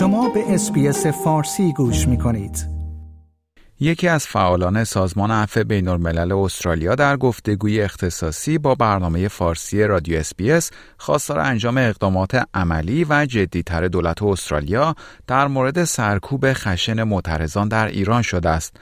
شما به SBS فارسی گوش می کنید. یکی از فعالان سازمان عفو بین الملل استرالیا در گفتگوی اختصاصی با برنامه فارسی رادیو SBS خواستار انجام اقدامات عملی و جدیتر دولت استرالیا در مورد سرکوب خشن معترضان در ایران شده است.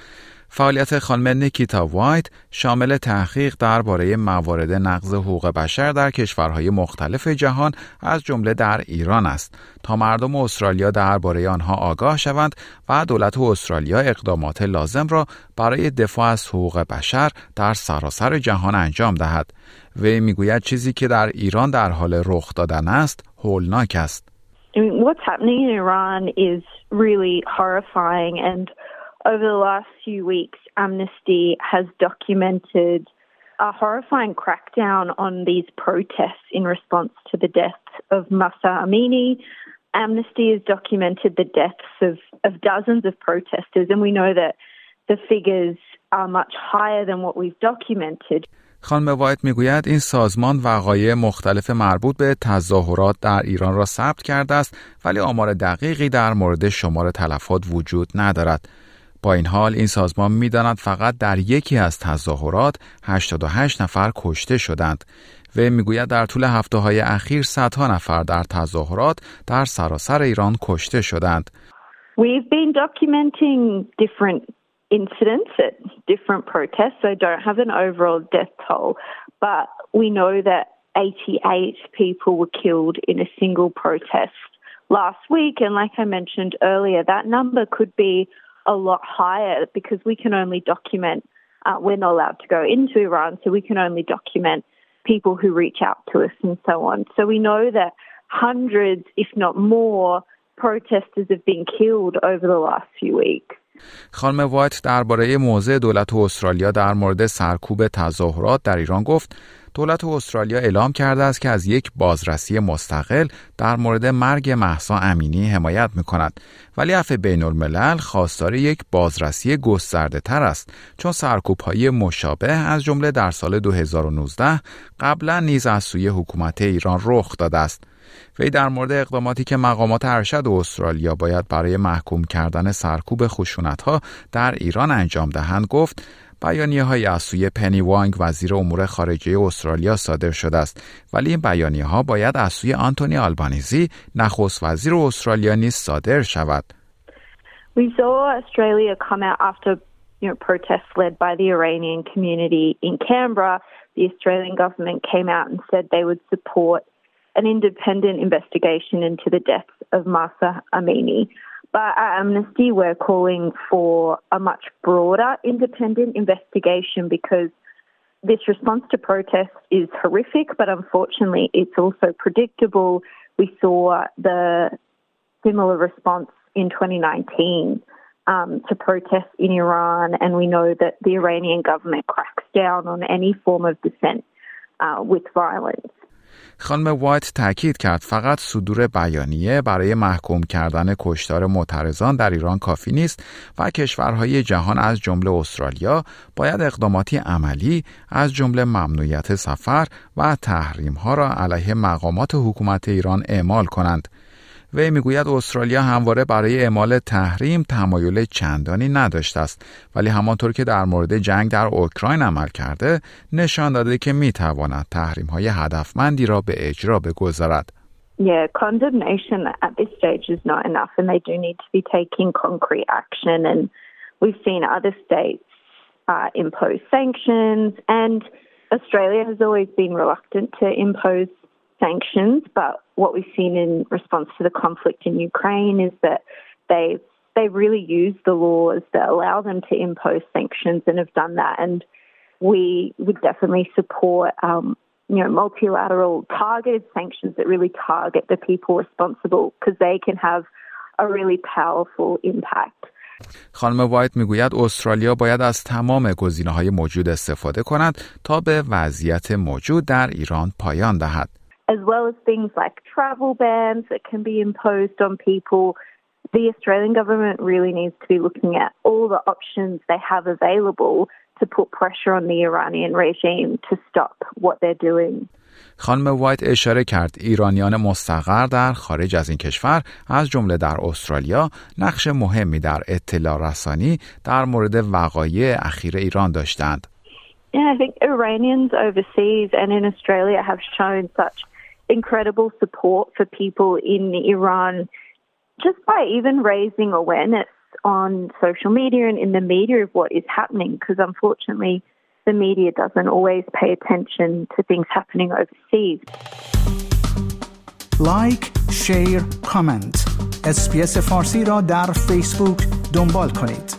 فعالیت خانم نیکیتا وایت شامل تحقیق درباره موارد نقض حقوق بشر در کشورهای مختلف جهان از جمله در ایران است. تا مردم استرالیا درباره آنها آگاه شوند و دولت استرالیا اقدامات لازم را برای دفاع از حقوق بشر در سراسر جهان انجام دهد. وی می‌گوید چیزی که در ایران در حال رخ دادن است هولناک است. What's happening in Iran is really horrifying and over the last few weeks, Amnesty has documented a horrifying crackdown on these protests in response to the deaths of Masa Amini. Amnesty has documented the deaths of, of dozens of protesters, and we know that the figures are much higher than what we've documented. خانم وایت میگوید این سازمان وقایع مختلف مربوط به تظاهرات در ایران را ثبت کرده است ولی آمار دقیقی در مورد شمار تلفات وجود ندارد. با این حال این سازمان می‌داند فقط در یکی از تظاهرات 88 نفر کشته شدند و می‌گوید در طول هفته های اخیر صدها نفر در تظاهرات در سراسر ایران کشته شدند. We've been documenting different incidents at different protests, so don't have an overall death toll, but we know that 88 people were killed in a single protest last week, and like I mentioned earlier, that number could be a lot higher because we can only document, uh, we're not allowed to go into Iran, so we can only document people who reach out to us and so on. So we know that hundreds, if not more, protesters have been killed over the last few weeks. خانم وایت درباره موضع دولت استرالیا در مورد سرکوب تظاهرات در ایران گفت دولت استرالیا اعلام کرده است که از یک بازرسی مستقل در مورد مرگ محسا امینی حمایت می کند ولی عفو بین الملل خواستار یک بازرسی گسترده تر است چون سرکوب های مشابه از جمله در سال 2019 قبلا نیز از سوی حکومت ایران رخ داده است. وی در مورد اقداماتی که مقامات ارشد استرالیا باید برای محکوم کردن سرکوب خشونت ها در ایران انجام دهند گفت بیانیه های از سوی پنی وانگ وزیر امور خارجه استرالیا صادر شده است ولی این بیانیه ها باید از سوی آنتونی آلبانیزی نخست وزیر استرالیا نیز صادر شود We saw Australia come out after you know, protests led by the Iranian community in Canberra. The Australian government came out and said they would support an independent investigation into the deaths of Masa Amini. But at Amnesty, we're calling for a much broader independent investigation because this response to protests is horrific, but unfortunately, it's also predictable. We saw the similar response in 2019 um, to protests in Iran, and we know that the Iranian government cracks down on any form of dissent uh, with violence. خانم وایت تاکید کرد فقط صدور بیانیه برای محکوم کردن کشتار معترضان در ایران کافی نیست و کشورهای جهان از جمله استرالیا باید اقداماتی عملی از جمله ممنوعیت سفر و تحریم ها را علیه مقامات حکومت ایران اعمال کنند. وی می‌گوید استرالیا همواره برای اعمال تحریم تمایل چندانی نداشته است ولی همانطور که در مورد جنگ در اوکراین عمل کرده نشان داده که می‌تواند تحریم های هدفمندی را به اجرا بگذارد Yeah, condemnation at this stage is not enough, and they do need to be taking concrete action. And we've seen other states uh, impose sanctions, and Australia has always been reluctant to impose sanctions, but what we've seen in response to the conflict in Ukraine is that they they really use the laws that allow them to impose sanctions and have done that. And we would definitely support, um, you know, multilateral targeted sanctions that really target the people responsible because they can have a really powerful impact. خانم وایت میگوید استرالیا باید از تمام گزینه های موجود استفاده کند تا به وضعیت موجود در ایران پایان دهد. as well as things like travel bans that can be imposed on people. The Australian government really needs to be looking at all the options they have available to put pressure on the Iranian regime to stop what they're doing. خانم وایت اشاره کرد ایرانیان مستقر در خارج از این کشور از جمله در استرالیا نقش مهمی در اطلاع رسانی در مورد وقایع اخیر ایران داشتند. Yeah, I think Iranians overseas and in Australia have shown such incredible support for people in Iran just by even raising awareness on social media and in the media of what is happening because unfortunately the media doesn't always pay attention to things happening overseas. Like, share, comment. اسپیس فارسی را در فیسبوک دنبال کنید.